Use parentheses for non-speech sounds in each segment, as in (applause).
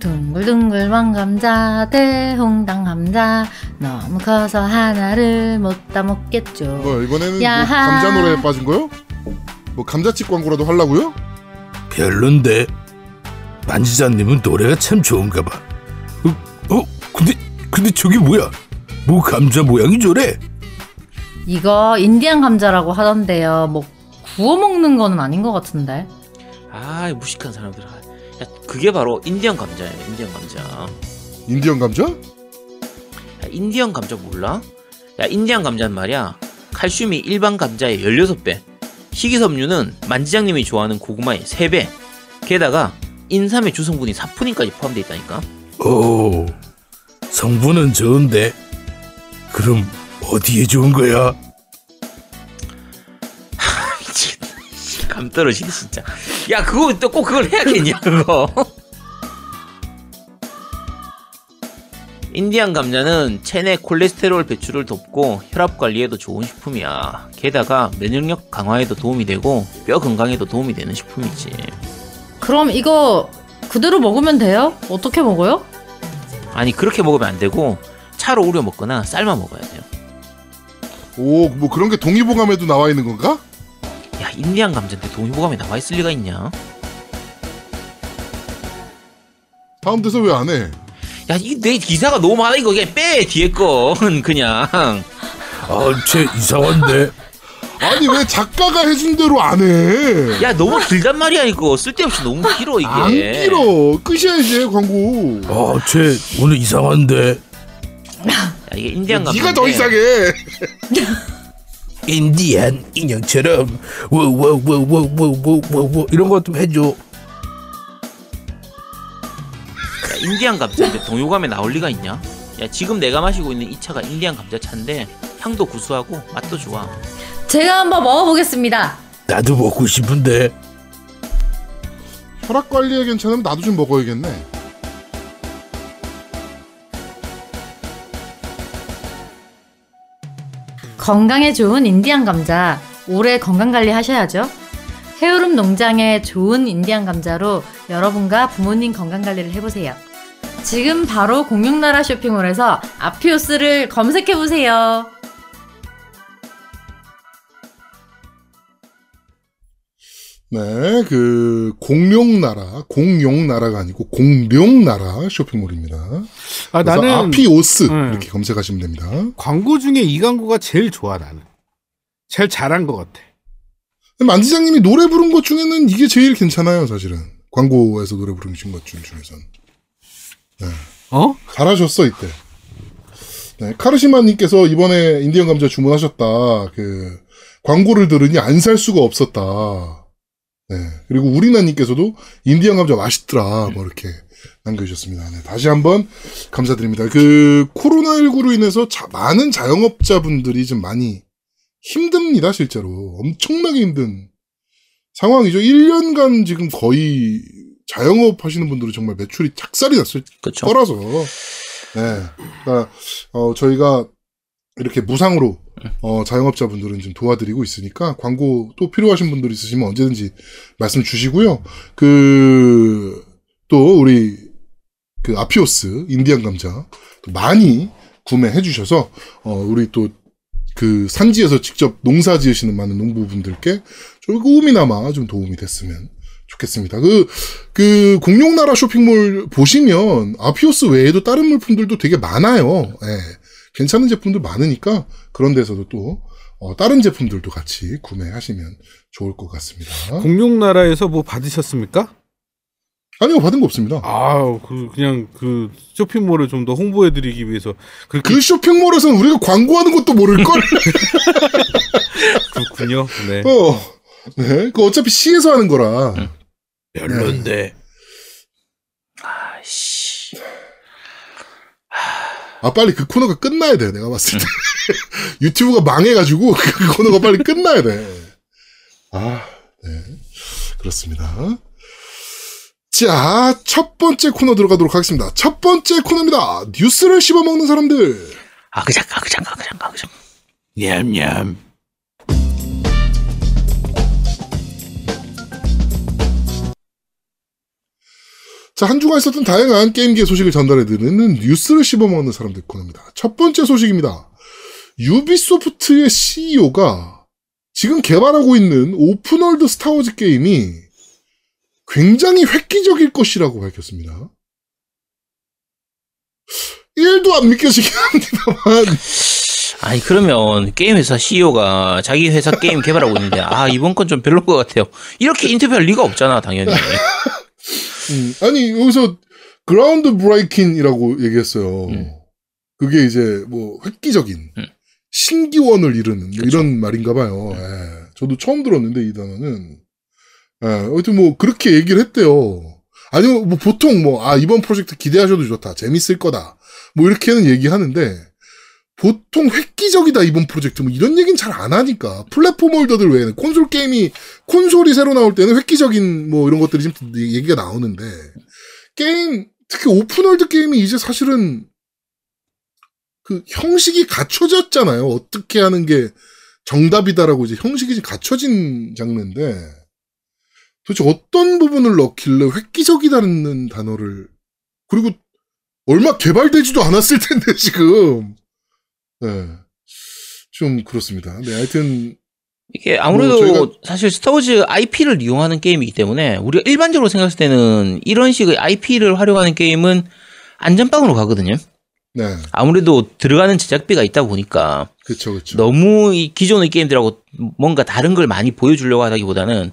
둥글둥글 왕감자 대홍당 감자 너무 커서 하나를 못 다 먹겠죠. 뭐 이번에는 뭐 야하. 감자 노래에 빠진 거요? 뭐 감자칩 광고라도 하려고요? 별론데 만지자님은 노래가 참 좋은가 봐. 어, 어 근데 근데 저기 뭐야? 뭐 감자 모양이 저래? 이거 인디안 감자라고 하던데요. 뭐 구워 먹는 거는 아닌 것 같은데. 아, 이 무식한 사람들. 아, 야, 그게 바로 인디언 감자예요. 인디언 감자. 야, 인디언 감자? 인디언 감자 몰라? 야, 인디언 감자는 말이야. 칼슘이 일반 감자의 16배. 식이섬유는 만지장님이 좋아하는 고구마의 3배. 게다가 인삼의 주성분인 사포닌까지 포함되어 있다니까. 오 성분은 좋은데 그럼 어디에 좋은 거야? 감 떨어지네 진짜. 야 그거 또 꼭 그걸 해야겠냐 그거. 인디안 감자는 체내 콜레스테롤 배출을 돕고 혈압 관리에도 좋은 식품이야. 게다가 면역력 강화에도 도움이 되고 뼈 건강에도 도움이 되는 식품이지. 그럼 이거 그대로 먹으면 돼요? 어떻게 먹어요? 아니 그렇게 먹으면 안 되고 차로 우려 먹거나 삶아 먹어야 돼요. 오, 뭐 그런 게 동의보감에도 나와 있는 건가? 야 인디안 감자인데 동의 보감에 나와 있을 리가 있냐? 다음 대서 왜안 해? 야 이 내 기사가 너무 많아 이거 그냥 빼 뒤에 건 (laughs) 그냥. 아 쟤 이상한데 (laughs) 아니 왜 작가가 해준 대로 안 해? 야 너무 길단 말이야 이거 쓸데없이 너무 길어 이게 안 길어. 끝이야지 광고. 아 쟤 오늘 이상한데 야 이게 인디안 감자 네가 더 이상해. (laughs) 인디안 인형처럼 워워워워워워워 이런 거좀 해줘. 야, 인디안 감자인데 동요감에 나올 리가 있냐 야 지금 내가 마시고 있는 이 차가 인디안 감자차인데 향도 구수하고 맛도 좋아 제가 한번 먹어보겠습니다. 나도 먹고 싶은데 혈압 관리에 괜찮으면 나도 좀 먹어야겠네. 건강에 좋은 인디안 감자. 오래 건강 관리 하셔야죠. 해오름 농장의 좋은 인디안 감자로 여러분과 부모님 건강 관리를 해보세요. 지금 바로 공룡나라 쇼핑몰에서 아피오스를 검색해 보세요. 네, 그 공룡나라, 공룡나라가 아니고 공룡나라 쇼핑몰입니다. 아, 나는 아피오스 음. 이렇게 검색하시면 됩니다. 광고 중에 이 광고가 제일 좋아 나는. 제일 잘한 것 같아. 만지장님이 노래 부른 것 중에는 이게 제일 괜찮아요, 사실은. 광고에서 노래 부르신 것 중- 중에선. 어? 잘하셨어, 이때. 네, 카르시마님께서 이번에 인디언 감자 주문하셨다. 그, 광고를 들으니 안 살 수가 없었다. 네. 그리고 우리나님께서도 인디언 감자 맛있더라. 뭐 이렇게 남겨주셨습니다. 네, 다시 한번 감사드립니다. 그, 코로나19로 인해서 자- 많은 자영업자분들이 좀 많이 힘듭니다, 실제로. 엄청나게 힘든 상황이죠. 1년간 지금 거의 자영업 하시는 분들은 정말 매출이 작살이 났을 그쵸 거라서. 네. 그러니까, 어, 저희가 이렇게 무상으로, 어, 자영업자분들은 좀 도와드리고 있으니까 광고 또 필요하신 분들 있으시면 언제든지 말씀 주시고요. 그, 또 우리, 그 아피오스, 인디안 감자, 또 많이 구매해 주셔서, 어, 우리 또 그 산지에서 직접 농사 지으시는 많은 농부분들께 조금이나마 좀 도움이 됐으면 좋겠습니다. 그, 그, 공룡나라 쇼핑몰 보시면, 아피오스 외에도 다른 물품들도 되게 많아요. 예. 괜찮은 제품들 많으니까, 그런 데서도 또, 어, 다른 제품들도 같이 구매하시면 좋을 것 같습니다. 공룡나라에서 뭐 받으셨습니까? 아니요, 받은 거 없습니다. 아, 그 그냥 그 쇼핑몰을 좀 더 홍보해드리기 위해서 그렇게 그 쇼핑몰에서는 우리가 광고하는 것도 모를 걸? (laughs) 그렇군요. 네. 어. 네. 그 어차피 시에서 하는 거라. 별론데 아 아, 빨리 그 코너가 끝나야 돼, 내가 봤을 때. (laughs) 유튜브가 망해가지고, (laughs) 그 코너가 빨리 끝나야 돼. 아, 네. 그렇습니다. 자, 첫 번째 코너 들어가도록 하겠습니다. 첫 번째 코너입니다. 뉴스를 씹어먹는 사람들. 아그작 아그작 아그작 아그작 냠냠 자, 한 주간 있었던 다양한 게임기의 소식을 전달해드리는 뉴스를 씹어먹는 사람들 코너입니다. 첫 번째 소식입니다. 유비소프트의 CEO가 지금 개발하고 있는 open world 스타워즈 게임이 굉장히 획기적일 것이라고 밝혔습니다. 1도 안 믿겨지긴 합니다만. 아니 그러면 게임 회사 CEO가 자기 회사 게임 개발하고 있는데 아 이번 건 좀 별로일 것 같아요. 이렇게 인터뷰할 리가 없잖아 당연히. (laughs) 음, 아니, 여기서 groundbreaking이라고 얘기했어요. 음. 그게 이제 뭐 획기적인 음. 신기원을 이루는 뭐 그쵸. 이런 말인가 봐요. 예. 저도 처음 들었는데 이 단어는. 예, 하여튼 뭐 그렇게 얘기를 했대요. 아니면 뭐 보통 뭐 아 이번 프로젝트 기대하셔도 좋다. 재밌을 거다. 뭐 이렇게는 얘기하는데 보통 획기적이다 이번 프로젝트. 뭐 이런 얘기는 잘 안 하니까. 플랫폼 holder들 외에는 콘솔 게임이 콘솔이 새로 나올 때는 획기적인 뭐 이런 것들이 좀 얘기가 나오는데 게임 특히 open world 게임이 이제 사실은 그 형식이 갖춰졌잖아요. 어떻게 하는 게 정답이다라고 이제 형식이 갖춰진 장르인데 도대체 어떤 부분을 넣길래 획기적이다는 단어를 그리고 얼마 개발되지도 않았을 텐데 지금 네. 좀 그렇습니다. 네, 하여튼 이게 아무래도 뭐 사실 스타워즈 IP를 이용하는 게임이기 때문에 우리가 일반적으로 생각했을 때는 이런 식의 IP를 활용하는 게임은 안전빵으로 가거든요. 네, 아무래도 들어가는 제작비가 있다 보니까 그렇죠, 그렇죠. 너무 이 기존의 게임들하고 뭔가 다른 걸 많이 보여주려고 하다기보다는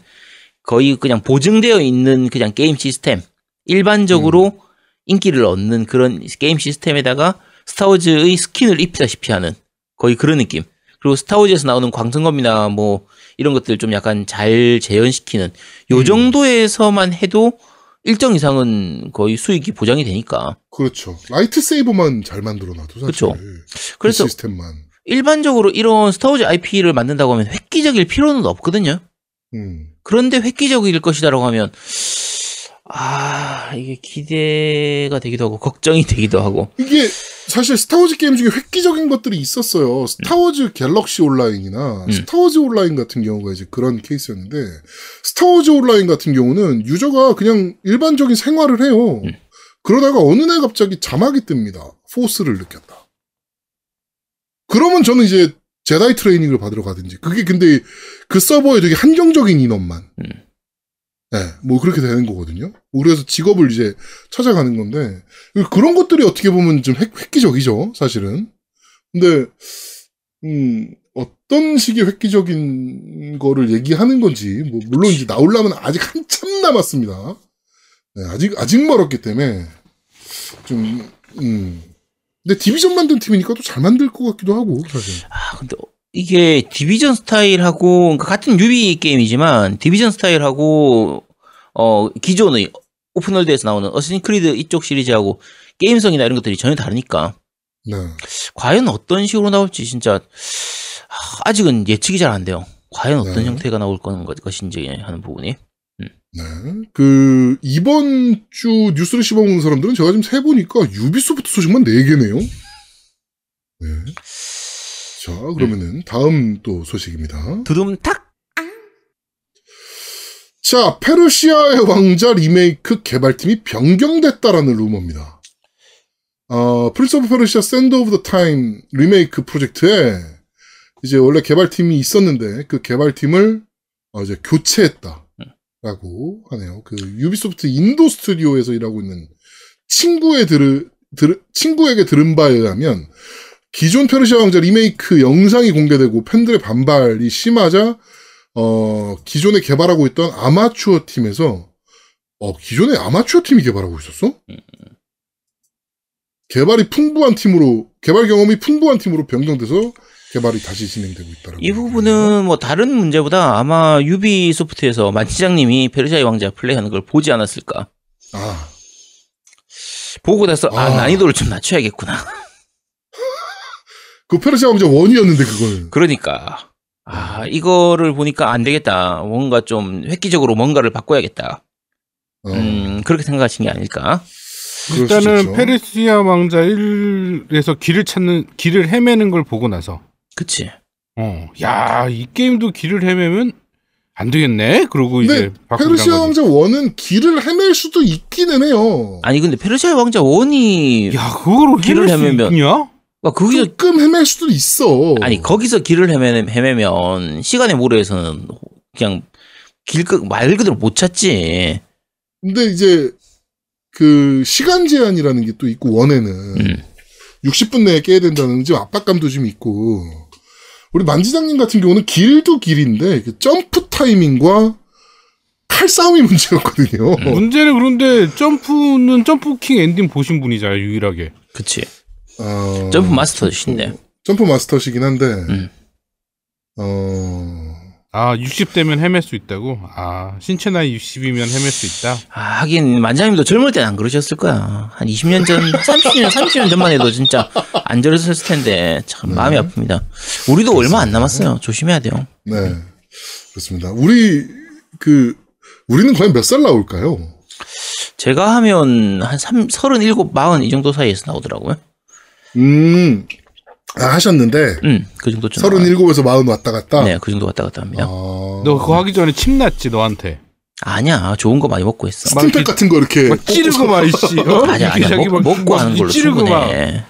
거의 그냥 보증되어 있는 그냥 게임 시스템 일반적으로 인기를 얻는 그런 게임 시스템에다가 스타워즈의 스킨을 입히다시피 하는 거의 그런 느낌 그리고 스타워즈에서 나오는 광선검이나 뭐 이런 것들 좀 약간 잘 재현시키는 요 음. 정도에서만 해도 일정 이상은 거의 수익이 보장이 되니까 그렇죠. lightsaber만 잘 만들어놔도 사실. 그쵸. 그 그래서 시스템만. 일반적으로 이런 스타워즈 IP를 만든다고 하면 획기적일 필요는 없거든요. 음. 그런데 획기적일 것이다라고 하면 아 이게 기대가 되기도 하고 걱정이 되기도 하고 이게 사실 스타워즈 게임 중에 획기적인 것들이 있었어요. 스타워즈 갤럭시 온라인이나 음. 스타워즈 온라인 같은 경우가 이제 그런 케이스였는데 스타워즈 온라인 같은 경우는 유저가 그냥 일반적인 생활을 해요. 음. 그러다가 어느 날 갑자기 자막이 뜹니다. 포스를 느꼈다. 그러면 저는 이제 제다이 트레이닝을 받으러 가든지 그게 근데 그 서버에 되게 한정적인 인원만 음. 네, 뭐 그렇게 되는 거거든요. 그래서 직업을 이제 찾아가는 건데 그런 것들이 어떻게 보면 좀 획, 획기적이죠, 사실은. 근데 음, 어떤 식의 획기적인 거를 얘기하는 건지 뭐 물론 이제 나오려면 아직 한참 남았습니다. 네, 아직 아직 멀었기 때문에 좀 음. 근데 디비전 만든 팀이니까 또 잘 만들 것 같기도 하고 사실. 아 근데 이게 디비전 스타일하고 그러니까 같은 유비 게임이지만 디비전 스타일하고 어 기존의 open world에서 나오는 어쌔신 크리드 이쪽 시리즈하고 게임성이나 이런 것들이 전혀 다르니까 네. 과연 어떤 식으로 나올지 진짜 아, 아직은 예측이 잘 안 돼요. 과연 어떤 네. 형태가 나올 것- 것인지 하는 부분이. 네. 그, 이번 주 뉴스를 씹어먹는 사람들은 제가 지금 세 보니까 유비소프트 소식만 4개네요. 네. 자, 그러면은 다음 또 소식입니다. 두둠탁 자, 페르시아의 왕자 리메이크 개발팀이 변경됐다라는 루머입니다. 어, Prince of Persia Sand of the Time 리메이크 프로젝트에 이제 원래 개발팀이 있었는데 그 개발팀을 어, 이제 교체했다라고 하네요. 그 유비소프트 인도 스튜디오에서 일하고 있는 친구의 들, 들, 친구에게 들은 바에 의하면 기존 페르시아 왕자 리메이크 영상이 공개되고 팬들의 반발이 심하자 어, 기존에 개발하고 있던 아마추어 팀에서, 어, 기존에 아마추어 팀이 개발하고 있었어? 개발이 풍부한 팀으로, 개발 경험이 풍부한 팀으로 변경돼서 개발이 다시 진행되고 있다라고. 이 부분은 뭐 다른 문제보다 아마 유비 소프트에서 만지장님이 페르시아의 왕자 플레이하는 걸 보지 않았을까. 아, 보고 나서 아, 아. 난이도를 좀 낮춰야겠구나. 그 페르시아 왕자 원이었는데, 그거는. 그러니까 아 이거를 보니까 안 되겠다. 뭔가 좀 획기적으로 뭔가를 바꿔야겠다. 어, 음 그렇게 생각하신 게 아닐까. 일단은. 페르시아 왕자 1에서 길을 찾는 길을 헤매는 걸 보고 나서 그치. 어, 야, 이 게임도 길을 헤매면 안 되겠네. 그러고 이제 페르시아. 왕자 1은 길을 헤맬 수도 있기는 해요. 아니 근데 페르시아 왕자 원이 야, 그거로 길을 헤맬 수 헤매면- 있냐? 아, 거기서 조금 헤맬 수도 있어. 아니 거기서 길을 헤매, 헤매면 시간의 모래에서는 그냥 길말 그대로 못 찾지. 근데 이제 그 시간 제한이라는 게 또 있고 원에는 음. 60분 내에 깨야 된다는 좀 압박감도 좀 있고 우리 만장님 같은 경우는 길도 길인데 그 점프 타이밍과 칼싸움이 문제였거든요. 음. 문제는 그런데 점프는 점프킹 엔딩 보신 분이잖아요, 유일하게. 그치. 어, 점프 마스터신데. 점프 마스터시긴 한데 음. 어 아, 60대면 헤맬 수 있다고? 아, 신체 나이 60이면 헤맬 수 있다? 아, 하긴 만장님도 젊을 때는 안 그러셨을 거야. 한 20년 전, (laughs) 30년, 30년 전만 해도 진짜 안 저랬을 텐데 참 마음이 아픕니다. 우리도 얼마 안 남았어요. 조심해야 돼요. 네. 그렇습니다. 우리 그 우리는 과연 몇 살 나올까요? 제가 하면 한 3, 37, 40 이 정도 사이에서 나오더라고요. 음. 아, 하셨는데 음, 그 정도쯤. 나와요. 37에서 40 왔다 갔다. 네, 그 정도 왔다 갔다 합니다. 아. 너 그거 하기 전에 침 났지, 너한테. 아니야, 좋은 거 많이 먹고 했어. 스팀팩 같은 거 이렇게 막 찌르고 막, 이씨. 어? 아니야, 아니야. 먹, 막- 먹고 막 하는 걸로 찌르고 막. 충분해.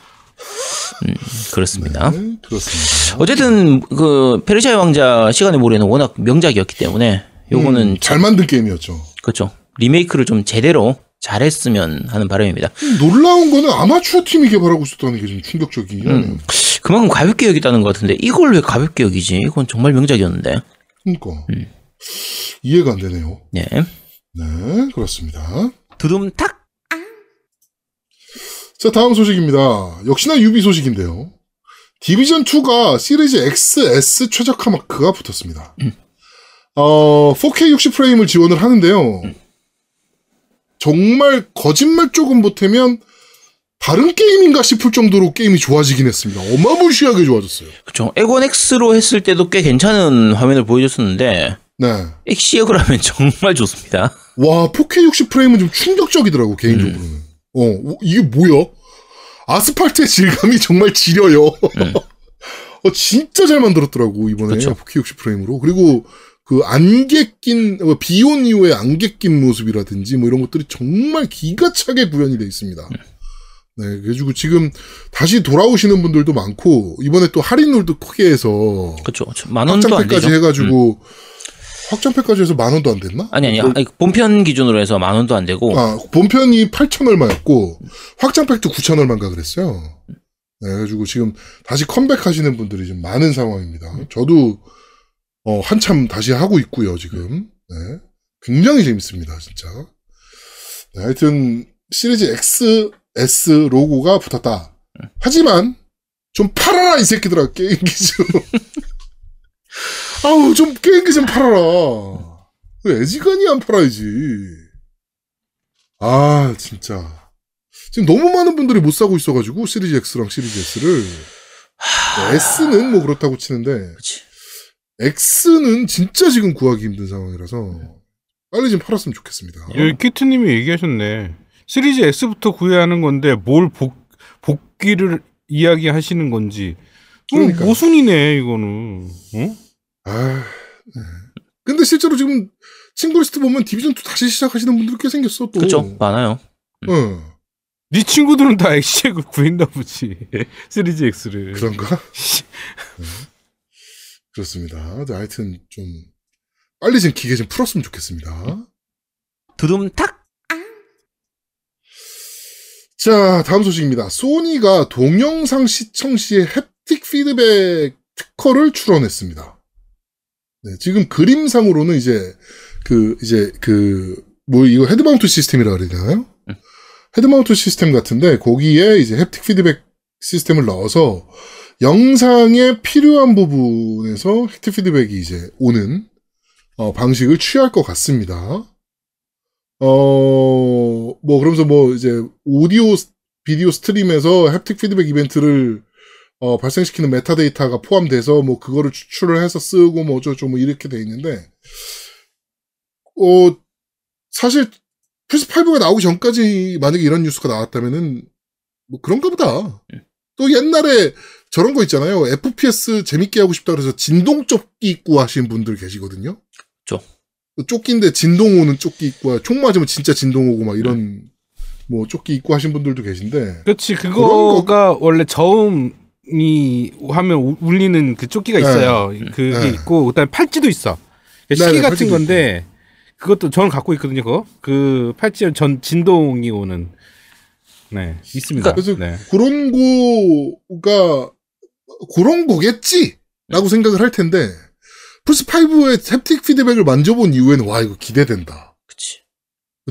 음, 그렇습니다. 네, 그렇습니다. 어쨌든 그 페르시아의 왕자 시간의 모래는 워낙 명작이었기 때문에 요거는 음, 잘 만든 게임이었죠. 그렇죠. 리메이크를 좀 제대로 잘했으면 하는 바람입니다. 놀라운 거는 아마추어 팀이 개발하고 있었다는 게 좀 충격적이긴 하네요. 음. 그만큼 가볍게 여기다는 것 같은데 이걸 왜 가볍게 여기지? 이건 정말 명작이었는데. 그러니까 음. 이해가 안 되네요. 네. 네, 그렇습니다. 두둠탁. 자, 다음 소식입니다. 역시나 유비 소식인데요. 디비전 2가 시리즈 XS 최적화 마크가 붙었습니다. 어, 4K 60 프레임을 지원을 하는데요. 정말 거짓말 조금 보태면 다른 게임인가 싶을 정도로 게임이 좋아지긴 했습니다. 어마무시하게 좋아졌어요. 그렇죠. 엑원 X로 했을 때도 꽤 괜찮은 화면을 보여줬었는데 네. 엑시엑을 하면 (laughs) 정말 좋습니다. 와, 4K 60 프레임은 좀 충격적이더라고, 개인적으로는. 어, 어, 이게 뭐야? 아스팔트의 질감이 정말 지려요. (laughs) 어, 진짜 잘 만들었더라고, 이번에. 그쵸. 4K 60 프레임으로. 그리고 그 안개 낀, 어, 비온 이후에 안개 낀 모습이라든지 뭐 이런 것들이 정말 기가 차게 구현이 돼 있습니다. 네, 그래가지고 지금 다시 돌아오시는 분들도 많고, 이번에 또 할인율도 크게 해서, 그렇죠. 만 원도 안 확장팩까지. 해가지고, 확장팩까지 해서 만 원도 안 됐나? 아니 아니. 아니 본편 기준으로 해서 만 원도 안 되고 아, 본편이 8천 얼마였고 확장팩도 9천 얼마인가 그랬어요. 네, 그래가지고 지금 다시 컴백하시는 분들이 좀 많은 상황입니다. 저도 어, 한참 다시 하고 있고요, 지금. 네. 굉장히 재밌습니다, 진짜. 네, 하여튼 시리즈 X, S 로고가 붙었다. 하지만 좀 팔아라 이 새끼들아 게임기 좀. (laughs) 아우 좀 게임기 좀 팔아라. 왜 애지간히 안 팔아야지. 아 진짜 지금 너무 많은 분들이 못 사고 있어가지고 시리즈 X랑 시리즈 S를 S는 뭐 그렇다고 치는데 그렇지. X는 진짜 지금 구하기 힘든 상황이라서 빨리 좀 팔았으면 좋겠습니다. 여기 키트님이 얘기하셨네. 시리즈 S부터 구해야 하는 건데 뭘 복, 복귀를 이야기하시는 건지. 그럼 그러니까. 모순이네 이거는. 어? 아, 네. 근데 실제로 지금 친구 리스트 보면 디비전 2 다시 시작하시는 분들이 꽤 생겼어 또. 그렇죠. 많아요. 응. 네 친구들은 다 엑시엑을 구했나 보지. (laughs) 시리즈 X를. 그런가? (laughs) 네. 그렇습니다. 자, 하여튼 좀 빨리 좀 기계 좀 풀었으면 좋겠습니다. 두둠탁. 자, 다음 소식입니다. 소니가 동영상 시청 시에 haptic 피드백 특허를 출원했습니다. 네, 지금 그림상으로는 이제 그 이제 그 뭐 이거 head mount 시스템이라 그러잖아요. head mount 시스템 같은데 거기에 이제 haptic 피드백 시스템을 넣어서 영상에 필요한 부분에서 haptic 피드백이 이제 오는 어, 방식을 취할 것 같습니다. 어, 뭐, 그러면서 뭐, 이제, 오디오, 스- 비디오 stream에서 haptic 피드백 이벤트를, 어, 발생시키는 metadata가 포함돼서, 뭐, 그거를 추출을 해서 쓰고, 뭐, 어쩌고, 뭐, 이렇게 돼 있는데, 어, 사실, 플스5가 나오기 전까지 만약에 이런 뉴스가 나왔다면은, 뭐, 그런가 보다. 또 옛날에 저런 거 있잖아요. FPS 재밌게 하고 싶다 그래서 진동 조끼 입고 하신 분들 계시거든요. 그렇죠. 조끼인데 진동 오는 조끼 입고 총 맞으면 진짜 진동 오고 막 이런 뭐 조끼 입고 하신 분들도 계신데 그렇지 그거가 원래 저음이 하면 우- 울리는 그 조끼가 있어요. 그게 네. 있고 그다음에 팔찌도 있어. 네, 시계 네, 같은 건데 그것도 저는 갖고 있거든요. 그거 그 팔찌 전 진동이 오는 네 있습니다. 그래서 네. 그런 거가 그런 거겠지 라고 생각을 할 텐데 플스 5의 햅틱 피드백을 만져본 이후에는 와 이거 기대된다. 그치.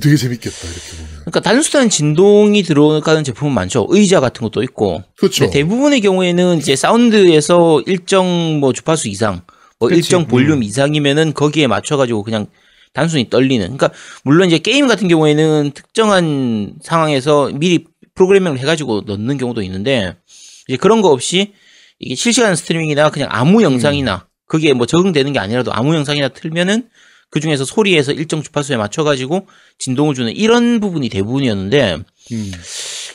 되게 재밌겠다 이렇게 보면. 그러니까 단순한 진동이 들어가는 제품은 많죠. 의자 같은 것도 있고. 그렇죠. 대부분의 경우에는 이제 사운드에서 일정 뭐 주파수 이상, 뭐 그치. 일정 볼륨 음. 이상이면은 거기에 맞춰가지고 그냥 단순히 떨리는. 그러니까 물론 이제 게임 같은 경우에는 특정한 상황에서 미리 프로그래밍을 해가지고 넣는 경우도 있는데 이제 그런 거 없이 이게 실시간 스트리밍이나 그냥 아무 영상이나 거기에 뭐 적응되는 게 아니라도 아무 영상이나 틀면은 그 중에서 소리에서 일정 주파수에 맞춰가지고 진동을 주는 이런 부분이 대부분이었는데 음.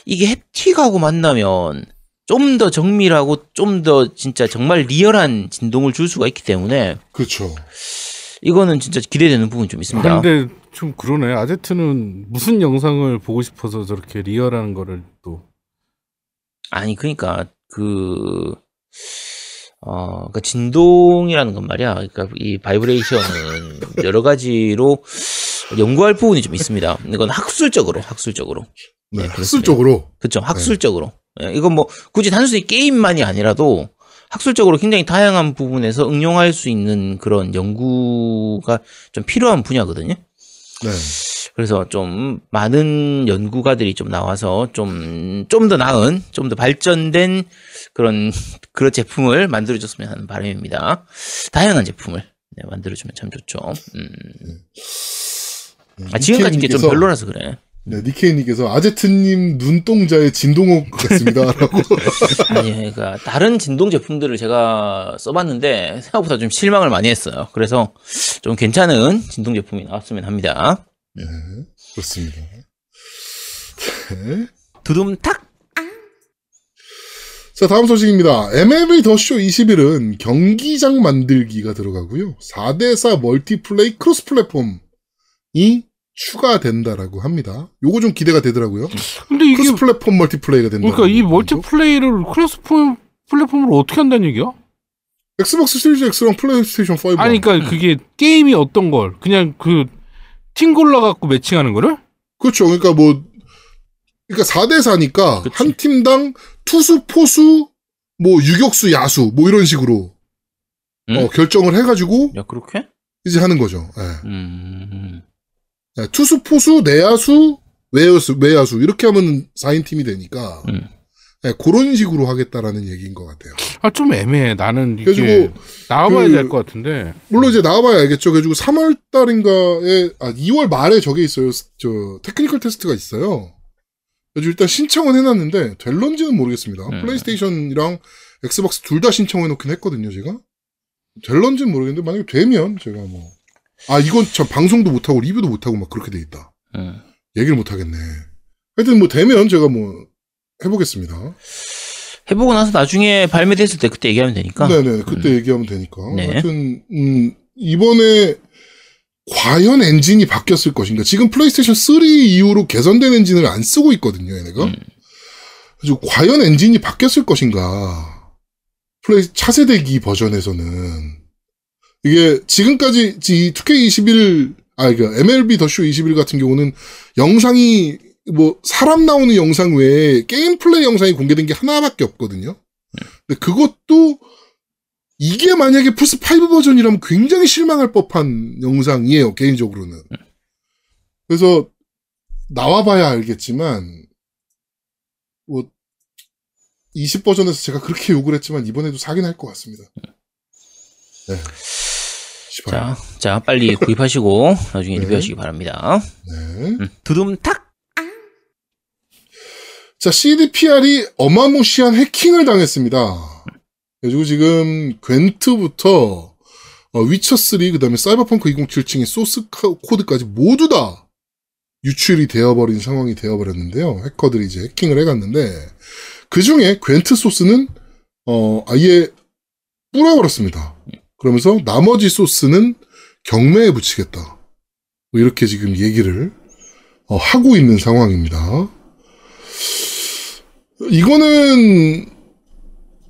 이게 햅틱하고 만나면 좀 더 정밀하고 좀 더 진짜 정말 리얼한 진동을 줄 수가 있기 때문에 그렇죠. 이거는 진짜 기대되는 부분이 좀 있습니다. 아, 근데 좀 그러네. 아제트는 무슨 영상을 보고 싶어서 저렇게 리얼한 거를 또 아니 그러니까 그 어, 그 진동이라는 건 말이야. 그러니까 이 바이브레이션은 (laughs) 여러 가지로 연구할 부분이 좀 있습니다. 이건 학술적으로, 학술적으로. 네, 네, 학술적으로 그렇죠. 학술적으로. 예, 이건 뭐 굳이 단순히 게임만이 아니라도 학술적으로 굉장히 다양한 부분에서 응용할 수 있는 그런 연구가 좀 필요한 분야거든요. 네. 그래서 좀 많은 연구가들이 좀 나와서 좀 좀 더 나은, 좀 더 발전된 그런 (laughs) 그런 제품을 만들어줬으면 하는 바람입니다. 다양한 제품을 네, 만들어주면 참 좋죠. 음. 아, 지금까지 게좀 별로라서 그래. 네, 니케이님께서 아제트님 눈동자의 진동옥 같습니다라고. (laughs) 아니, 그러니까 다른 진동 제품들을 제가 써봤는데 생각보다 좀 실망을 많이 했어요. 그래서 좀 괜찮은 진동 제품이 나왔으면 합니다. 네, 그렇습니다. 네. 두둠탁. 자, 다음 소식입니다. MLB 더쇼 21은 경기장 만들기가 들어가고요. 4대4 multiplay cross 플랫폼이 추가된다라고 합니다. 요거 좀 기대가 되더라고요. 근데 이게 cross 플랫폼 multiplay가 된다. 그러니까 이 multiplay를 cross 플- 플랫폼으로 어떻게 한다는 얘기야? 엑스박스 시리즈 X랑 플레이스테이션 5. 아니 그러니까 그게 게임이 어떤 걸 그냥 그 팀 골라 갖고 매칭하는 거를? 그렇죠. 그러니까 뭐 그러니까 4대 4니까 그치. 한 팀당 투수, 포수, 뭐 유격수, 야수 뭐 이런 식으로 음? 어, 결정을 해 가지고 야, 그렇게? 이제 하는 거죠. 예. 음. 네, 투수, 포수, 내야수, 외야수, 외야수 이렇게 하면 4인 팀이 되니까 음. 네, 그런 식으로 하겠다라는 얘기인 것 같아요. 아 좀 애매해. 나는 이게 그래가지고 나와봐야 그- 될것 같은데. 물론 이제 나와봐야 알겠죠. 그래가지고 3월 달인가에 아 2월 말에 저게 있어요. 저 technical test가 있어요. 그래서 일단 신청은 해놨는데 될런지는 모르겠습니다. 음. 플레이스테이션이랑 엑스박스 둘 다 신청해놓긴 했거든요. 제가 될런지는 모르겠는데 만약에 되면 제가 뭐 아 이건 참 방송도 못하고 리뷰도 못하고 막 그렇게 돼 있다. 음. 얘기를 못하겠네. 하여튼 뭐 되면 제가 뭐 해보겠습니다. 해보고 나서 나중에 발매됐을 때 그때 얘기하면 되니까. 네네 그때 얘기하면 되니까. 네. 하여튼 음, 이번에 과연 엔진이 바뀌었을 것인가. 지금 플레이스테이션 3 이후로 개선된 엔진을 안 쓰고 있거든요, 얘네가. 음. 그래서 과연 엔진이 바뀌었을 것인가. 플레이 차세대기 버전에서는 이게 지금까지 이 2K21 아 그러니까 MLB The Show 21 같은 경우는 영상이 뭐 사람 나오는 영상 외에 게임 플레이 영상이 공개된 게 하나밖에 없거든요. 근데 그것도 이게 만약에 플스 5 버전이라면 굉장히 실망할 법한 영상이에요, 개인적으로는. 그래서 나와봐야 알겠지만 뭐 20 버전에서 제가 그렇게 욕을 했지만 이번에도 사긴 할 것 같습니다. 네. 자, 자, 빨리 구입하시고 나중에 네. 리뷰하시기 바랍니다. 네. 음. 두둠탁. 자, CDPR이 어마무시한 해킹을 당했습니다. 그리고 지금 괜트부터 어, 위쳐3 그 다음에 사이버펑크 2077의 소스 카- 코드까지 모두 다 유출이 되어버린 상황이 되어버렸는데요. 해커들이 이제 해킹을 해갔는데 그 중에 괜트 소스는 어, 아예 뿌려버렸습니다. 그러면서 나머지 소스는 경매에 붙이겠다. 뭐 이렇게 지금 얘기를 어, 하고 있는 상황입니다. 이거는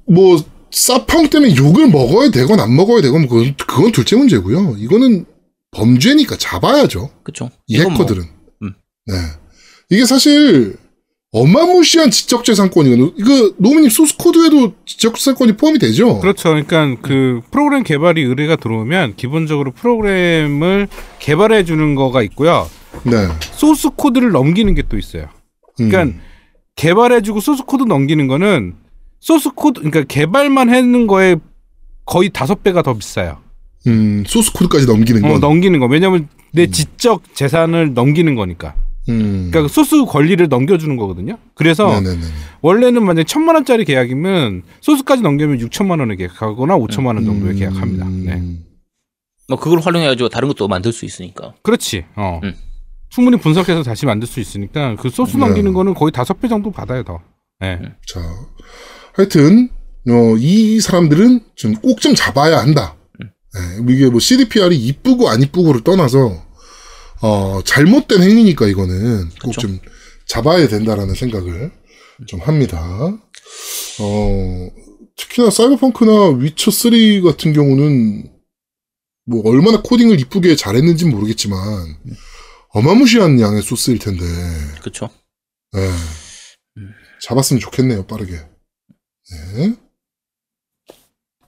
뭐 사펑 때문에 욕을 먹어야 되건 안 먹어야 되건 그건, 그건 둘째 문제고요. 이거는 범죄니까 잡아야죠. 그쵸. 이 뭐, 해커들은. 음. 네. 이게 사실 어마무시한 지적재산권이거든요. 이거 노무님 소스 코드에도 지적재산권이 포함이 되죠. 그렇죠. 그러니까 그 프로그램 개발이 의뢰가 들어오면 기본적으로 프로그램을 개발해 주는 거가 있고요. 네. 소스 코드를 넘기는 게 또 있어요. 음. 그러니까 개발해주고 소스 코드 넘기는 거는 소스 코드 그러니까 개발만 해는 거에 거의 다섯 배가 더 비싸요. 음, 소스 코드까지 넘기는 건. 어, 넘기는 거. 왜냐면 내 지적 재산을 넘기는 거니까. 음. 그러니까 그 소스 권리를 넘겨주는 거거든요. 그래서 네네네. 원래는 만약 천만 원짜리 계약이면 소스까지 넘기면 육천만 원에 계약하거나 오천만 원 정도에 음. 계약합니다. 네. 뭐 그걸 활용해가지고 다른 것도 만들 수 있으니까. 그렇지. 어. 음. 충분히 분석해서 다시 만들 수 있으니까 그 소스 네. 넘기는 거는 거의 다섯 배 정도 받아요 더. 네. 자, 하여튼 어, 이 사람들은 좀 꼭 좀 잡아야 한다. 네, 이게 뭐 CDPR이 이쁘고 안 이쁘고를 떠나서 어, 잘못된 행위니까 이거는 꼭. 좀 잡아야 된다라는 생각을 좀 합니다. 어, 특히나 사이버펑크나 위쳐 3 같은 경우는 뭐 얼마나 코딩을 이쁘게 잘했는지 는 모르겠지만 어마무시한 양의 소스일 텐데 그쵸. 네. 잡았으면 좋겠네요, 빠르게. 네.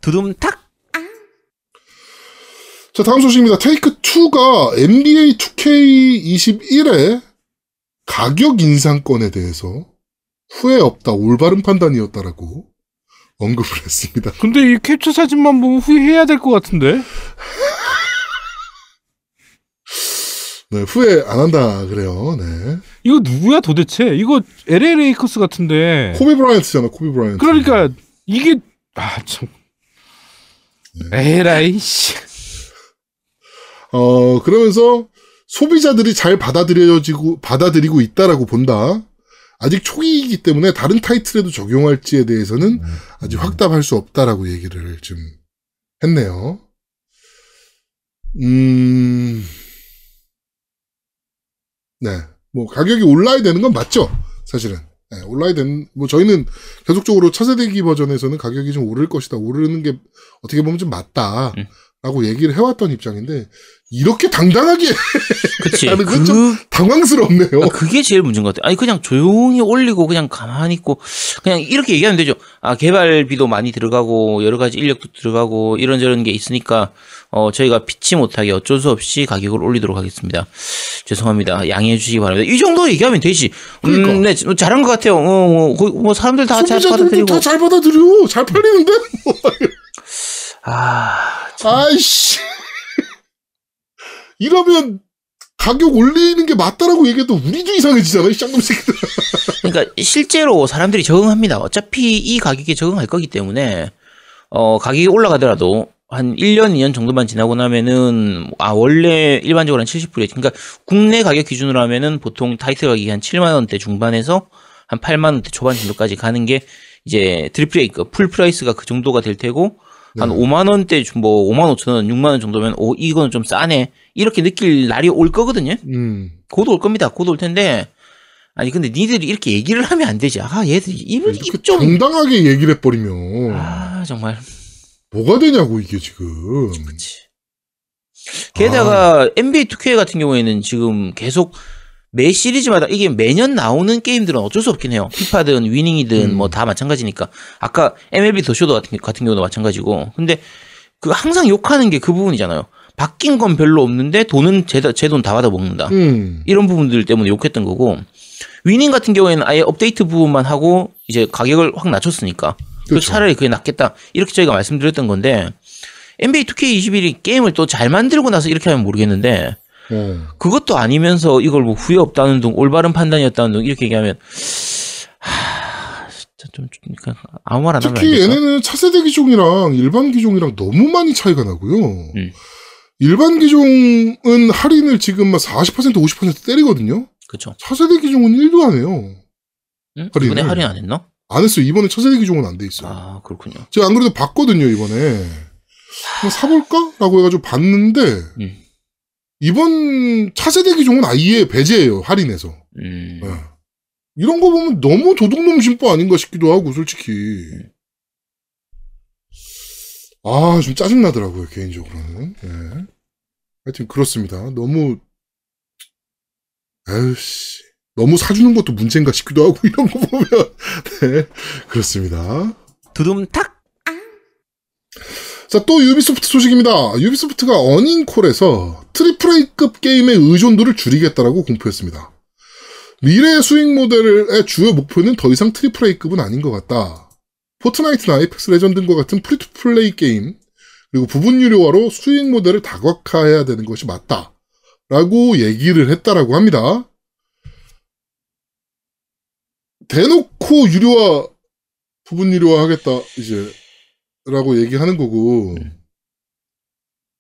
두둠탁. 자, 다음 소식입니다. 테이크 2가 NBA 2K21의 가격 인상 건에 대해서 후회 없다, 올바른 판단이었다라고 언급을 했습니다. 근데 이 캡처 사진만 보면 후회해야 될 것 같은데. 네, 후회 안 한다, 그래요. 네. 이거 누구야 도대체? 이거 LA 레이커스 같은데. 코비 브라이언트잖아, 코비 브라이언트. 그러니까 이게 아 참. 에라이 씨. 어, 그러면서 소비자들이 잘 받아들여지고, 받아들이고 있다라고 본다. 아직 초기이기 때문에 다른 타이틀에도 적용할지에 대해서는 아직 확답할 수 없다라고 얘기를 좀 했네요. 음, 네. 뭐, 가격이 올라야 되는 건 맞죠. 사실은. 네, 올라야 되는, 뭐, 저희는 계속적으로 차세대기 버전에서는 가격이 좀 오를 것이다. 오르는 게 어떻게 보면 좀 맞다. 음. 라고 얘기를 해왔던 입장인데, 이렇게 당당하게 (laughs) 그치. 그건 그, 좀 당황스럽네요. 아, 그게 제일 문제인 것 같아. 아니, 그냥 조용히 올리고 그냥 가만히 있고, 그냥 이렇게 얘기하면 되죠. 아, 개발비도 많이 들어가고, 여러 가지 인력도 들어가고, 이런저런 게 있으니까, 어, 저희가 피치 못하게 어쩔 수 없이 가격을 올리도록 하겠습니다. 죄송합니다. 양해해 주시기 바랍니다. 이 정도 얘기하면 되지. 음, 그러니까. 네, 잘한 것 같아요. 어, 뭐, 거의 뭐 사람들 다 잘 받아들이고. 다 잘 받아들여. 잘 팔리는데? (laughs) 뭐. 아, 아이씨. (laughs) 이러면 가격 올리는 게 맞다라고 얘기해도 우리도 이상해지잖아, 이 쌍놈 새끼들. (laughs) 그러니까 실제로 사람들이 적응합니다. 어차피 이 가격에 적응할 거기 때문에 어 가격이 올라가더라도 한 1년, 2년 정도만 지나고 나면은 아 원래 일반적으로 한 70불이 그러니까 국내 가격 기준으로 하면은 보통 타이틀 가격이 한 7만 원대 중반에서 한 8만 원대 초반 정도까지 가는 게 이제 트리플 A 그풀 프라이스가 그 정도가 될 테고 한 네. 5만 원대 뭐 5만 5천 원, 6만 원 정도면 오 이거는 좀 싸네. 이렇게 느낄 날이 올 거거든요. 음. 곧 올 겁니다. 곧 올 텐데. 아니 근데 니들이 이렇게 얘기를 하면 안 되지. 아 얘들이 입을 이렇게 입좀 당당하게 얘기를 해버리면 아 정말. 뭐가 되냐고, 이게 지금. 그치. 게다가 NBA 2K 같은 경우에는 지금 계속 매 시리즈마다 이게 매년 나오는 게임들은 어쩔 수 없긴 해요. 피파든 위닝이든 음. 뭐다 마찬가지니까. 아까 MLB 더 쇼도 같은, 같은 경우도 마찬가지고. 근데 그 항상 욕하는 게 그 부분이잖아요. 바뀐 건 별로 없는데 돈은 제 돈 다 받아 먹는다. 음. 이런 부분들 때문에 욕했던 거고 위닝 같은 경우에는 아예 업데이트 부분만 하고 이제 가격을 확 낮췄으니까 그. 차라리 그게 낫겠다 이렇게 저희가 말씀드렸던 건데 NBA 2K21이 게임을 또 잘 만들고 나서 이렇게 하면 모르겠는데 어. 그것도 아니면서 이걸 뭐 후회 없다는 등 올바른 판단이었다는 등 이렇게 얘기하면 하 진짜 좀, 좀 그냥 아무 말 안 하면 안 특히? 얘네는 차세대 기종이랑 일반 기종이랑 너무 많이 차이가 나고요. 음. 일반 기종은 할인을 지금 막 40% 50% 때리거든요. 그쵸 차세대 기종은 1도 안 해요. 응? 할인을. 이번에 할인 안 했나? 안 했어요. 이번에 차세대 기종은 안 돼 있어요. 아 그렇군요 제가 안 그래도 봤거든요, 이번에. 한번 사볼까? 라고 해가지고 봤는데, 음. 이번 차세대 기종은 아예 배제예요 할인해서. 음. 예. 이런 거 보면 너무 도둑놈 심보 아닌가 싶기도 하고 솔직히. 아 좀 짜증 나더라고요 개인적으로는. 예. 하여튼 그렇습니다. 너무 에휴씨 너무 사주는 것도 문제인가 싶기도 하고 (laughs) 이런 거 보면 네 그렇습니다. 두둠탁. 자, 또 유비소프트 소식입니다. 유비소프트가 어닝콜에서 트리플 A급 게임의 의존도를 줄이겠다라고 공표했습니다. 미래 수익 모델의 주요 목표는 더 이상 triple A급은 아닌 것 같다. 포트나이트나 에이펙스 레전드와 같은 free to play 게임, 그리고 부분 유료화로 수익 모델을 다각화해야 되는 것이 맞다. 라고 얘기를 했다라고 합니다. 대놓고 유료화, 부분 유료화 하겠다, 이제, 라고 얘기하는 거고.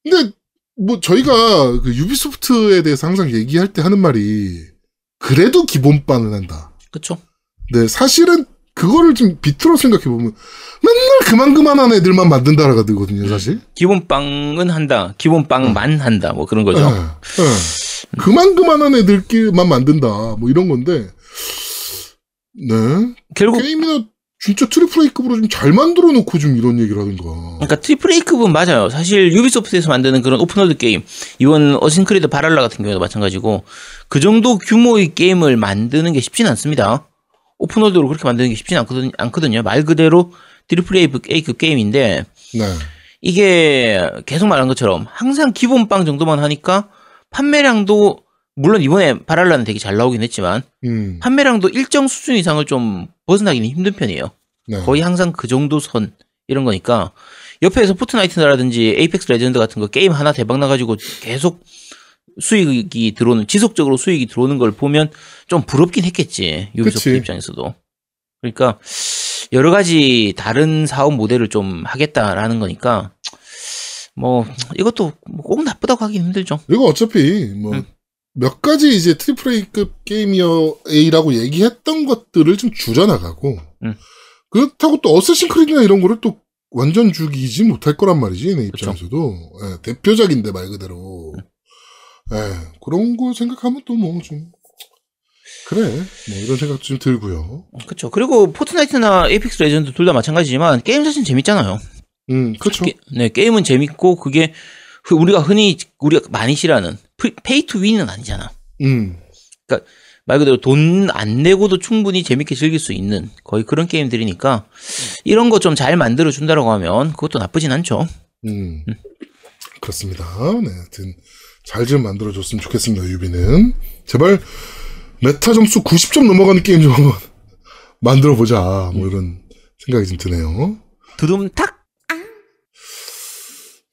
근데, 뭐, 저희가 그 유비소프트에 대해서 항상 얘기할 때 하는 말이, 그래도 기본반을 한다. 그쵸? 네, 사실은 그거를 좀 비틀어 생각해 보면, 맨날 그만 그만한 애들만 만든다라가 되거든요, 사실. 기본빵은 한다. 기본빵만 한다. 뭐 그런 거죠. 예, 예. 그만 그만한 애들끼리만 만든다. 뭐 이런 건데, 네. 결국 게임이나 진짜 triple A급으로 좀 잘 만들어 놓고 좀 이런 얘기를 하든가. 그러니까 triple A급은 맞아요. 사실 유비소프트에서 만드는 그런 open world 게임, 이번 어쌔신 크리드 발할라 같은 경우도 마찬가지고 그 정도 규모의 게임을 만드는 게 쉽진 않습니다. open world로 그렇게 만드는 게 쉽진 않거든, 않거든요. 말 그대로 triple A급 게임인데 네. 이게 계속 말한 것처럼 항상 기본빵 정도만 하니까 판매량도 물론 이번에 발할라는 되게 잘 나오긴 했지만 음. 판매량도 일정 수준 이상을 좀 벗어나기는 힘든 편이에요. 네. 거의 항상 그 정도 선 이런 거니까 옆에서 포트나이트라든지 에이펙스 레전드 같은 거 게임 하나 대박 나가지고 계속 수익이 들어오는 지속적으로 수익이 들어오는 걸 보면 좀 부럽긴 했겠지 유비소프트 그치. 입장에서도 그러니까 여러 가지 다른 사업 모델을 좀 하겠다라는 거니까 뭐 이것도 꼭 나쁘다고 하긴 힘들죠. 그리고 어차피 뭐 음. 몇 가지 이제 triple A급 게임이어 A라고 얘기했던 것들을 좀 줄여나가고 음. 그렇다고 또 어쌔신 크리드나 이런 거를 또 완전 죽이지 못할 거란 말이지 내 입장에서도 예, 대표작인데 말 그대로 예, 그런 거 생각하면 또 뭐 좀 그래 뭐 이런 생각 좀 들고요. 그렇죠. 그리고 포트나이트나 에이펙스 레전드 둘 다 마찬가지지만 게임 자체는 재밌잖아요. 음 그렇죠. 게, 네, 게임은 재밌고 그게 그 우리가 흔히 우리가 많이 싫어하는 pay to win은 아니잖아. 음 말 그대로 돈 안 내고도 충분히 재밌게 즐길 수 있는 거의 그런 게임들이니까 이런 거 좀 잘 만들어 준다라고 하면 그것도 나쁘진 않죠. 음. 그렇습니다. 네, 하여튼 잘 좀 만들어 줬으면 좋겠습니다. 유비는 제발 메타 점수 90점 넘어가는 게임 좀 한번 (laughs) 만들어 보자. 뭐 이런 생각이 좀 드네요. 두둠탁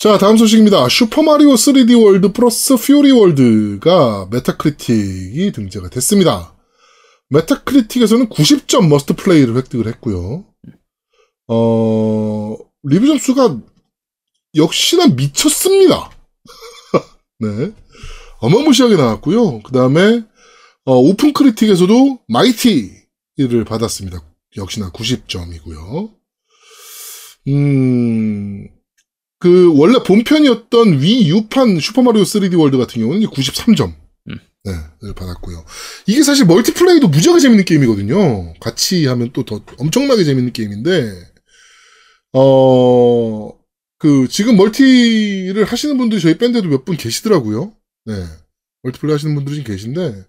자, 다음 소식입니다. 슈퍼마리오 3D 월드 플러스 퓨리 월드가 메타크리틱에 등재가 됐습니다. 메타크리틱에서는 90점 must play를 획득을 했고요. 어, 리뷰 점수가 역시나 미쳤습니다. (laughs) 네. 어마무시하게 나왔고요. 그 다음에, 어, 오픈 크리틱에서도 Mighty를 받았습니다. 역시나 90점이고요. 음, 그 원래 본편이었던 Wii U판 슈퍼마리오 3D 월드 같은 경우는 93점. 음. 네, 를 받았고요. 이게 사실 multiplay도 무지하게 재밌는 게임이거든요. 같이 하면 또 더 엄청나게 재밌는 게임인데, 어, 그, 지금 멀티를 하시는 분들이 저희 밴드에도 몇 분 계시더라고요. 네. multiplay 하시는 분들이 좀 계신데,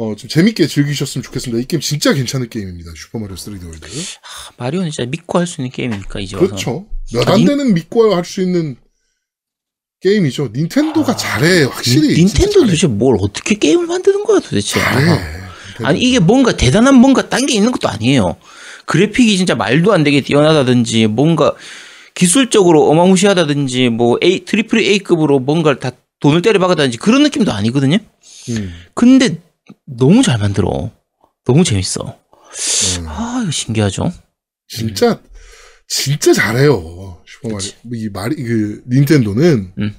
어, 좀 재밌게 즐기셨으면 좋겠습니다. 이 게임 진짜 괜찮은 게임입니다. 슈퍼마리오 3D 월드. 아, 마리오는 진짜 믿고 할 수 있는 게임이니까 이제 와서 그렇죠. 몇 아, 안 닌- 되는 믿고 할 수 있는 게임이죠. 닌텐도가 잘해, 확실히. 닌- 닌텐도 도대체 뭘 어떻게 게임을 만드는 거야 도대체 잘해. 아. 아니 이게 뭔가 대단한 뭔가 딴 게 있는 것도 아니에요 그래픽이 진짜 말도 안 되게 뛰어나다든지 뭔가 기술적으로 어마무시하다든지 뭐 A triple A급으로 뭔가를 다 돈을 때려 박았다든지 그런 느낌도 아니거든요 음, 근데 너무 잘 만들어 너무 재밌어 네. 아 이거 신기하죠 진짜, 진짜 잘해요. 슈퍼마리오. 그치. 이 말이, 그, 닌텐도는 음.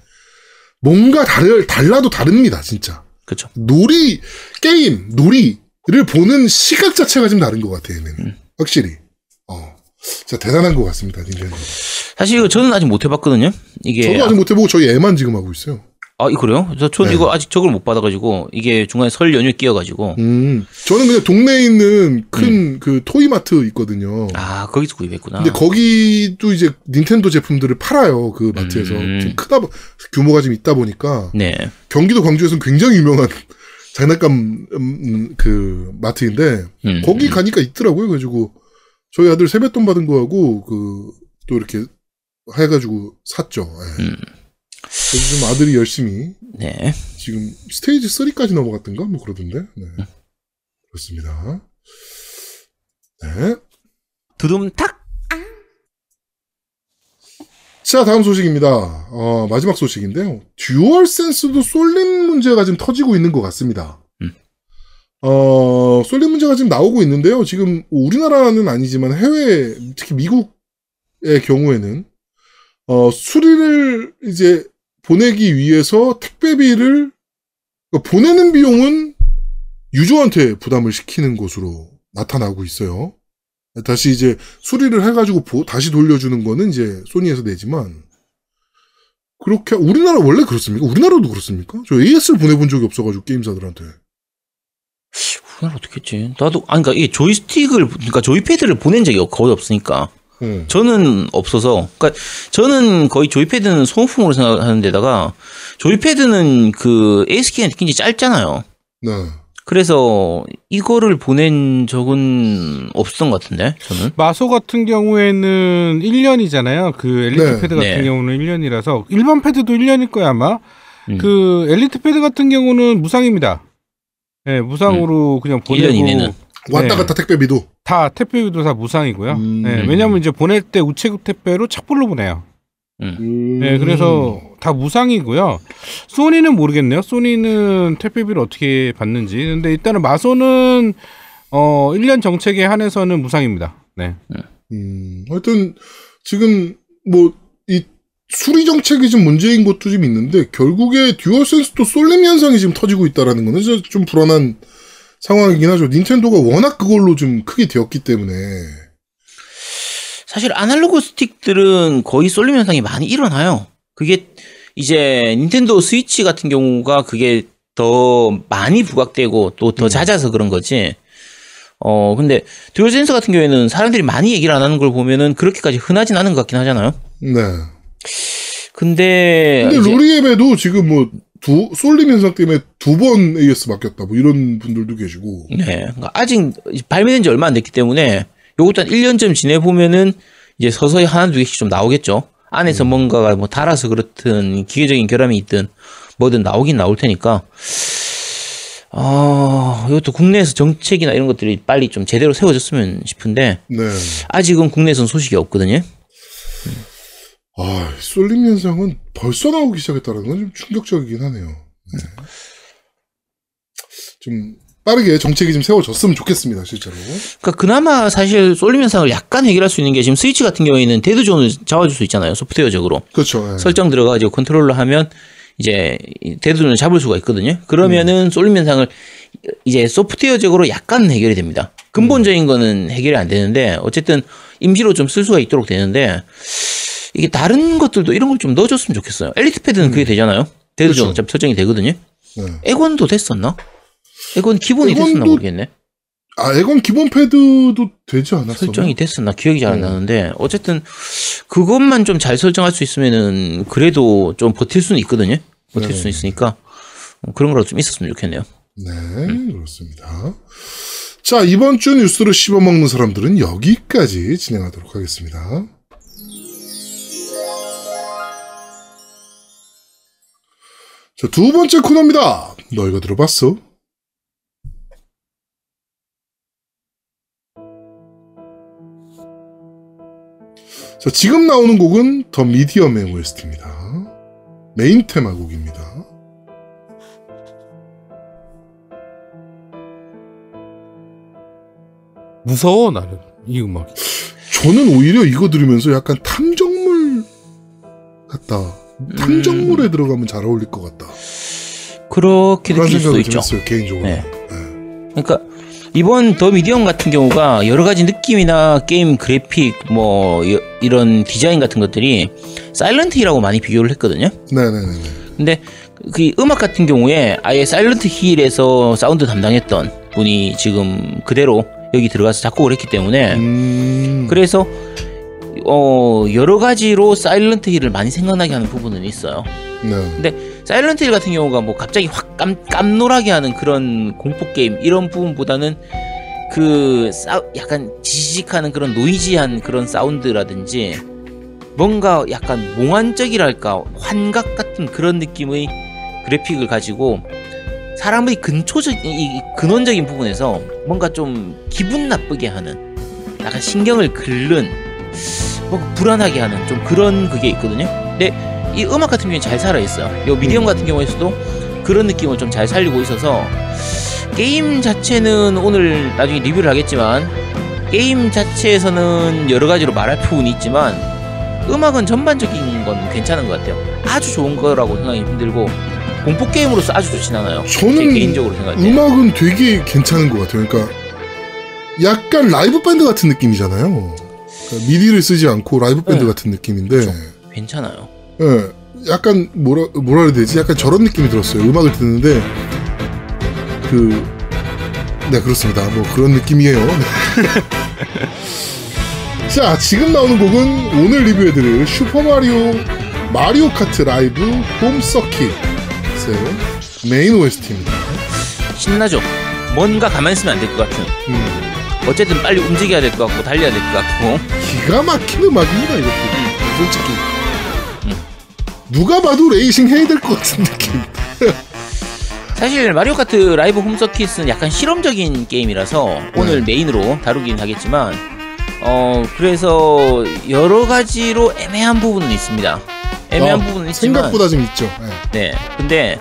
뭔가 다르, 달라도 다릅니다, 진짜. 그렇죠 놀이, 게임, 놀이를 보는 시각 자체가 좀 다른 것 같아요, 얘는. 음. 확실히. 어. 진짜 대단한 것 같습니다, 닌텐도. 사실 이거 저는 아직 못 해봤거든요 이게 저도 아직 못 해보고 저희 애만 지금 하고 있어요. 아, 이 그래요? 저, 전 네. 이거 아직 저걸 못 받아가지고 이게 중간에 설 연휴 끼어가지고 음, 저는 그냥 동네에 있는 큰그 토이마트 있거든요. 음. 아 거기서 구입했구나. 근데 거기도 이제 닌텐도 제품들을 팔아요. 그 마트에서. 음. 좀 크다, 보- 규모가 좀 있다 보니까. 네. 경기도 광주에서는 굉장히 유명한 (laughs) 장난감 음, 그 마트인데 음. 거기 가니까 있더라고요. 그래가지고 저희 아들 세뱃돈 받은 거하고 그 또 이렇게 해가지고 샀죠. 예. 좀 아들이 열심히 네. 지금 스테이지 3까지 넘어갔던가 뭐 그러던데. 네. 그렇습니다. 네. 두둠탁. 자, 다음 소식입니다. 어, 마지막 소식인데요. 듀얼 센스도 쏠림 문제가 지금 터지고 있는 것 같습니다. 음. 어, 쏠림 문제가 지금 나오고 있는데요. 지금 우리나라는 아니지만 해외, 특히 미국의 경우에는, 어, 수리를 이제 보내기 위해서 택배비를, 그러니까 보내는 비용은 유저한테 부담을 시키는 것으로 나타나고 있어요. 다시 이제 수리를 해가지고 보- 다시 돌려주는 거는 이제 소니에서 내지만 그렇게 우리나라 원래 그렇습니까? 우리나라도 그렇습니까? 저 AS를 보내본 적이 없어가지고 게임사들한테 우리나라 어떻게 했지? 나도 아니 그러니까 이 조이스틱을 그러니까 조이패드를 보낸 적이 거의 없으니까 응. 저는 없어서 그러니까 저는 거의 조이패드는 소모품으로 생각하는 데다가 조이패드는 그 AS키가 굉장히 짧잖아요. 네. 그래서 이거를 보낸 적은 없었던 것 같은데 저는 마소 같은 경우에는 1년이잖아요. 그 엘리트 네. 패드 같은 네. 경우는 1년이라서 일반 패드도 1년일 거야 아마. 음. 그 엘리트 패드 같은 경우는 무상입니다. 예, 무상으로 그냥 보내고 1년 음. 이내는. 왔다 네. 갔다 택배비도 다 택배비도 다 무상이고요. 음. 예, 왜냐하면 이제 보낼 때 우체국 택배로 착불로 보내요. 음. 네, 그래서 다 무상이고요. 소니는 모르겠네요. 소니는 택배비를 어떻게 받는지. 근데 일단은 마소는 어 1년 정책에 한해서는 무상입니다. 네. 음, 하여튼 지금 뭐 이 수리 정책이 좀 문제인 것도 좀 있는데 결국에 듀얼 센스도 쏠림 현상이 지금 터지고 있다라는 거는 좀 불안한 상황이긴 하죠. 닌텐도가 워낙 그걸로 좀 크게 되었기 때문에 사실 아날로그 스틱들은 거의 쏠림 현상이 많이 일어나요. 그게 이제 닌텐도 스위치 같은 경우가 그게 더 많이 부각되고 또더 잦아서 그런 거지. 어 근데 듀얼 센스 같은 경우에는 사람들이 많이 얘기를 안 하는 걸 보면은 그렇게까지 흔하진 않은 것 같긴 하잖아요. 네. 근데, 근데 루리웹에도 지금 뭐 두, 쏠림 현상 때문에 두 번 AS 맡겼다. 뭐 이런 분들도 계시고. 네. 그러니까 아직 발매된 지 얼마 안 됐기 때문에 요것도 한 1년쯤 지내보면은 이제 서서히 하나 두 개씩 좀 나오겠죠. 안에서 뭔가가 뭐 닳아서 그렇든 기계적인 결함이 있든 뭐든 나오긴 나올 테니까. 아, 이것도 국내에서 정책이나 이런 것들이 빨리 좀 제대로 세워졌으면 싶은데 네. 아직은 국내에서는 소식이 없거든요. 아, 쏠림 현상은 벌써 나오기 시작했다는 건 좀 충격적이긴 하네요. 네. 좀 빠르게 정책이 좀 세워졌으면 좋겠습니다, 실제로. 그러니까 그나마 사실 쏠림 현상을 약간 해결할 수 있는 게 지금 스위치 같은 경우에는 dead zone을 잡아줄 수 있잖아요. 소프트웨어적으로. 그렇죠. 예. 설정 들어가지고 컨트롤러 하면 이제 dead zone을 잡을 수가 있거든요. 음. 그러면은 쏠림 현상을 이제 소프트웨어적으로 약간 해결이 됩니다. 근본적인 거는 해결이 안 되는데 어쨌든 임시로 좀 쓸 수가 있도록 되는데 이게 다른 것들도 이런 걸 좀 넣어줬으면 좋겠어요. 엘리트 패드는 그게 되잖아요. 음. 그렇죠. 어차피 설정이 되거든요. 네. 엑원도 됐었나? 엑원 기본이 됐었나 엑원도 모르겠네. 아, 엑원 기본 패드도 되지 않았어? 설정이 됐었나 기억이 잘안 네. 나는데 어쨌든 그것만 좀 잘 설정할 수 있으면은 그래도 좀 버틸 수는 있거든요. 버틸 네. 수는 있으니까 어, 그런 거라도 좀 있었으면 좋겠네요. 네, 그렇습니다. 자, 이번 주 뉴스를 씹어먹는 사람들은 여기까지 진행하도록 하겠습니다. 자, 두 번째 코너입니다. 너 이거 들어봤어? 자, 지금 나오는 곡은 더 미디엄의 OST입니다. 메인 테마 곡입니다. 무서워 나는 이 음악. 저는 오히려 이거 들으면서 약간 탐정물 같다. 탐정물에 들어가면 잘 어울릴 것 같다. 그렇게 느낄 수도 있죠. 좀 했어요, 개인적으로. 네. 네. 그러니까 이번 더 미디엄 같은 경우가 여러 가지 느낌이나 게임 그래픽 뭐 이- 이런 디자인 같은 것들이 사일런트 힐하고 많이 비교를 했거든요. 네네네. 근데 그 음악 같은 경우에 아예 사일런트 힐에서 사운드 담당했던 분이 지금 그대로 여기 들어가서 작곡을 했기 때문에 음. 그래서 어 여러 가지로 사일런트 힐을 많이 생각나게 하는 부분은 있어요. 네. 사일런트 힐 같은 경우가 뭐 갑자기 확 깜, 깜놀하게 하는 그런 공포 게임 이런 부분보다는 그 싸, 약간 지직하는 그런 노이지한 그런 사운드라든지 뭔가 약간 몽환적이랄까 환각 같은 그런 느낌의 그래픽을 가지고 사람의 근초적 이- 이 근원적인 부분에서 뭔가 좀 기분 나쁘게 하는 약간 신경을 긁는 뭐 불안하게 하는 좀 그런 그게 있거든요. 근데 이 음악 같은 경우에 잘 살아 있어요. 요 미디엄 같은 경우에서도 그런 느낌을 좀 잘 살리고 있어서 게임 자체는 오늘 나중에 리뷰를 하겠지만 게임 자체에서는 여러 가지로 말할 부분이 있지만 음악은 전반적인 건 괜찮은 것 같아요. 아주 좋은 거라고 생각이 안 들고 공포 게임으로서 아주 좋진 않아요. 저는 제 개인적으로 생각할 때. 음악은 되게 괜찮은 것 같아요. 그러니까 약간 라이브 밴드 같은 느낌이잖아요. 그러니까 미디를 쓰지 않고 라이브 밴드 네. 같은 느낌인데, 그렇죠. 괜찮아요. 예, 약간 뭐라 뭐라 해야 되지? 약간 저런 느낌이 들었어요. 음악을 듣는데 그, 네 그렇습니다. 뭐 그런 느낌이에요. 네. (laughs) 자, 지금 나오는 곡은 오늘 리뷰해드릴 슈퍼 마리오 마리오 카트 라이브 홈 서킷의 메인 OST입니다. 신나죠. 뭔가 가만히 있으면 안 될 것 같은. 음. 어쨌든 빨리 움직여야 될 것 같고 달려야 될 것 같고. 기가 막힌 음악입니다 이것도 솔직히 음. 누가 봐도 레이싱 해야 될 것 같은 느낌 사실 마리오 카트 라이브 홈 서킷은 약간 실험적인 게임이라서 오늘 메인으로 다루긴 하겠지만 어 그래서 여러 가지로 애매한 부분은 있습니다. 애매한 어, 부분은 있지만 생각보다 좀 있죠 네. 네. 근데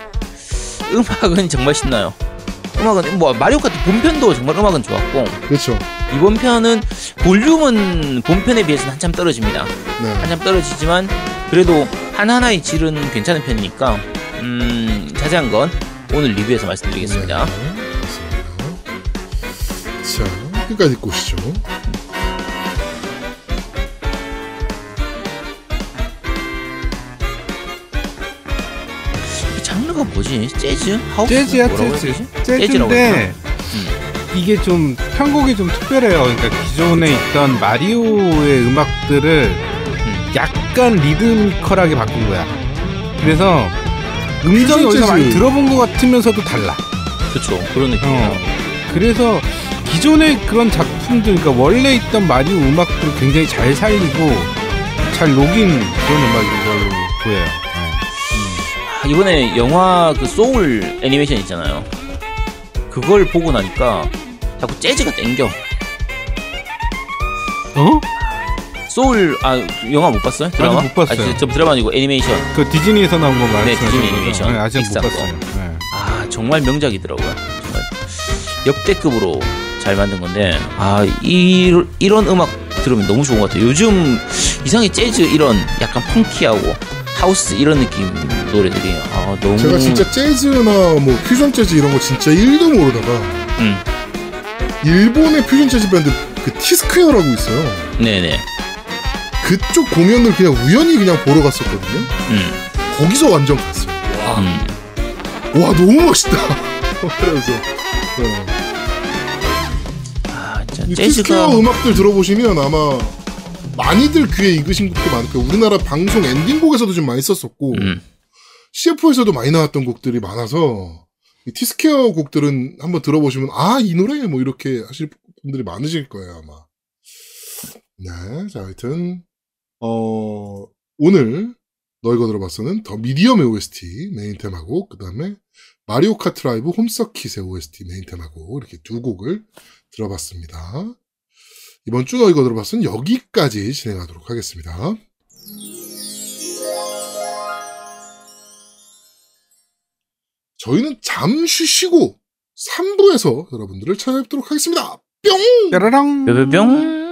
음악은 정말 신나요. 음악은 뭐 마리오 카트 본편도 정말 음악은 좋았고 그렇죠 이번 편은 볼륨은 본편에 비해서는 한참 떨어집니다. 네. 한참 떨어지지만 그래도 하나하나의 질은 괜찮은 편이니까 음 자세한 건 오늘 리뷰에서 말씀드리겠습니다. 네. 자 끝까지 오시죠 이 장르가 뭐지? 재즈? 하우스? 재즈야 재즈. 재즈인데 음. 이게 좀 편곡이 좀 특별해요. 그러니까 기존에 있던 마리오의 음악들을 음. 약간 리드미컬하게 바꾼 거야. 그래서 음정이 어디서 많이. 들어본 것 같으면서도 달라. 그렇죠. 그런 느낌이에요. 어. 그래서 기존의 그런 작품들, 그러니까 원래 있던 마리오 음악들을 굉장히 잘 살리고 잘 녹인 그런 음악인 걸로 보여요. 아, 이번에 영화 그 소울 애니메이션 있잖아요. 그걸 보고 나니까 자꾸 재즈가 땡겨. 어? 소울 아 영화 못 봤어요? 드라마? 아직 못 봤어요. 아, 저, 저 드라마 아니고 애니메이션. 그 디즈니에서 나온 거 말씀하시는 네, 디즈니? 애니메이션. 네, 아직 못 봤어요. 네. 아 정말 명작이더라고요. 정말 역대급으로 잘 만든 건데 아 이, 이런 음악 들으면 너무 좋은 것 같아요. 요즘 이상하게 재즈 이런 약간 펑키하고 하우스 이런 느낌 노래들이. 아 너무 제가 진짜 재즈나 뭐 퓨전 재즈 이런 거 진짜 1도 모르다가 음. 일본의 퓨전 재즈 밴드 그 티스크웨어라고 있어요. 네네. 그쪽 공연을 그냥 우연히 그냥 보러 갔었거든요. 음, 거기서 완전 갔어요. 음. 와 너무 멋있다. (laughs) 그래서 어. 아이 T-Square 음악들 들어보시면 아마 많이들 귀에 익으신 곡도 많을 거예요. 우리나라 방송 엔딩곡에서도 좀 많이 썼었고. 음, CF에서도 많이 나왔던 곡들이 많아서 이 T-Square 곡들은 한번 들어보시면 아 이 노래 뭐 이렇게 하실 분들이 많으실 거예요 아마. 네, 자 하여튼 어 오늘 너희가 들어봤어는 The Medium의 OST 메인 테마곡 그 다음에 마리오 카트 라이브 홈서킷의 OST 메인 테마곡 이렇게 두 곡을 들어봤습니다. 이번 주 너희가 들어봤으면 여기까지 진행하도록 하겠습니다. 저희는 잠시 쉬고 3부에서 여러분들을 찾아뵙도록 하겠습니다. 뿅! 짜라랑. 뿅뿅뿅